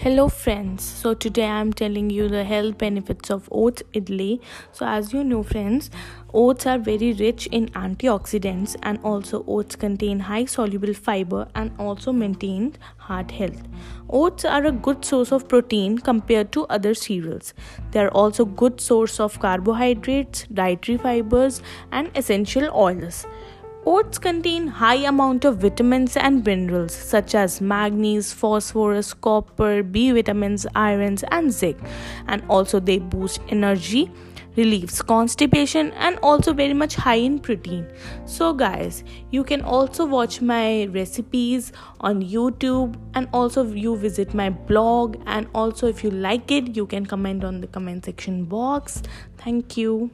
Hello friends, so today I am telling you the health benefits of oats idli. So as you know friends, oats are very rich in antioxidants and also oats contain high soluble fiber and also maintain heart health. Oats are a good source of protein compared to other cereals. They are also good source of carbohydrates, dietary fibers and essential oils. Oats contain high amount of vitamins and minerals such as magnesium, phosphorus, copper, B vitamins, irons and zinc and also they boost energy, relieves constipation and also very much high in protein. So guys, you can also watch my recipes on YouTube and also you visit my blog and also if you like it you can comment on the comment section box. Thank you.